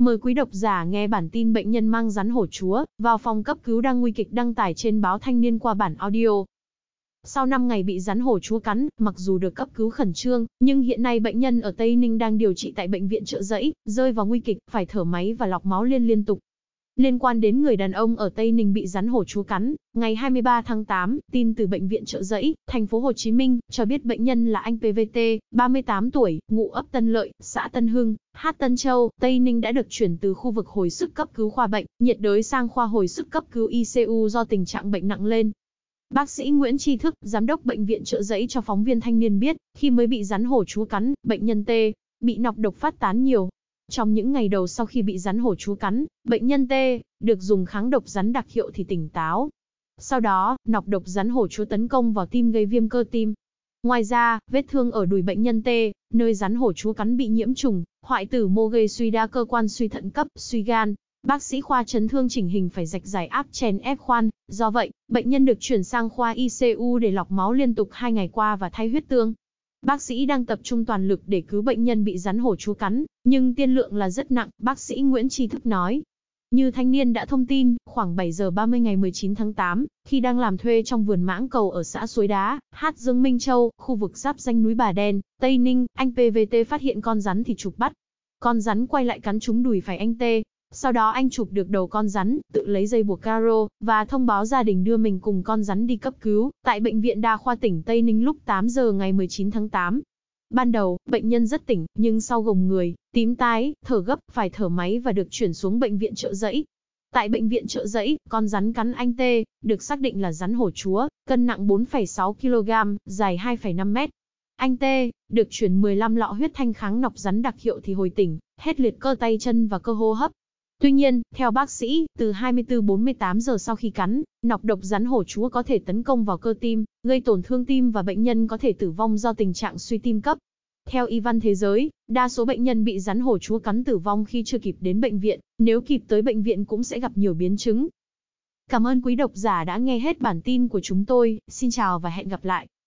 Mời quý độc giả nghe bản tin bệnh nhân mang rắn hổ chúa vào phòng cấp cứu đang nguy kịch đăng tải trên báo Thanh niên qua bản audio. Sau 5 ngày bị rắn hổ chúa cắn, mặc dù được cấp cứu khẩn trương, nhưng hiện nay bệnh nhân ở Tây Ninh đang điều trị tại bệnh viện trợ giấy, rơi vào nguy kịch, phải thở máy và lọc máu liên liên tục. Liên quan đến người đàn ông ở Tây Ninh bị rắn hổ chúa cắn, ngày 23 tháng 8, tin từ bệnh viện Trợ Giấy, thành phố Hồ Chí Minh cho biết bệnh nhân là anh PVT, 38 tuổi, ngụ ấp Tân Lợi, xã Tân Hưng, Hát Tân Châu, Tây Ninh đã được chuyển từ khu vực hồi sức cấp cứu khoa bệnh nhiệt đới sang khoa hồi sức cấp cứu ICU do tình trạng bệnh nặng lên. Bác sĩ Nguyễn Tri Thức, giám đốc bệnh viện Trợ Giấy cho phóng viên thanh niên biết, khi mới bị rắn hổ chúa cắn, bệnh nhân T bị nọc độc phát tán nhiều, trong những ngày đầu sau khi bị rắn hổ chúa cắn, bệnh nhân T được dùng kháng độc rắn đặc hiệu thì tỉnh táo. Sau đó, nọc độc rắn hổ chúa tấn công vào tim gây viêm cơ tim. Ngoài ra, vết thương ở đùi bệnh nhân T, nơi rắn hổ chúa cắn bị nhiễm trùng, hoại tử mô gây suy đa cơ quan suy thận cấp, suy gan. Bác sĩ khoa chấn thương chỉnh hình phải rạch giải áp chèn ép khoan. Do vậy, bệnh nhân được chuyển sang khoa ICU để lọc máu liên tục 2 ngày qua và thay huyết tương. Bác sĩ đang tập trung toàn lực để cứu bệnh nhân bị rắn hổ chúa cắn, nhưng tiên lượng là rất nặng, bác sĩ Nguyễn Tri Thức nói. Như thanh niên đã thông tin, khoảng 7 giờ 30 ngày 19 tháng 8, khi đang làm thuê trong vườn mãng cầu ở xã Suối Đá, Hát Dương Minh Châu, khu vực giáp danh núi Bà Đen, Tây Ninh, anh PVT phát hiện con rắn thì chụp bắt. Con rắn quay lại cắn trúng đùi phải anh T. Sau đó anh chụp được đầu con rắn, tự lấy dây buộc caro, và thông báo gia đình đưa mình cùng con rắn đi cấp cứu, tại Bệnh viện Đa khoa tỉnh Tây Ninh lúc 8 giờ ngày 19 tháng 8. Ban đầu, bệnh nhân rất tỉnh, nhưng sau gồng người, tím tái, thở gấp, phải thở máy và được chuyển xuống bệnh viện trợ giấy. Tại bệnh viện trợ giấy, con rắn cắn anh T, được xác định là rắn hổ chúa, cân nặng 4,6 kg, dài 2,5 mét. Anh T, được chuyển 15 lọ huyết thanh kháng nọc rắn đặc hiệu thì hồi tỉnh, hết liệt cơ tay chân và cơ hô hấp. Tuy nhiên, theo bác sĩ, từ 24-48 giờ sau khi cắn, nọc độc rắn hổ chúa có thể tấn công vào cơ tim, gây tổn thương tim và bệnh nhân có thể tử vong do tình trạng suy tim cấp. Theo y văn thế giới, đa số bệnh nhân bị rắn hổ chúa cắn tử vong khi chưa kịp đến bệnh viện, nếu kịp tới bệnh viện cũng sẽ gặp nhiều biến chứng. Cảm ơn quý độc giả đã nghe hết bản tin của chúng tôi, xin chào và hẹn gặp lại.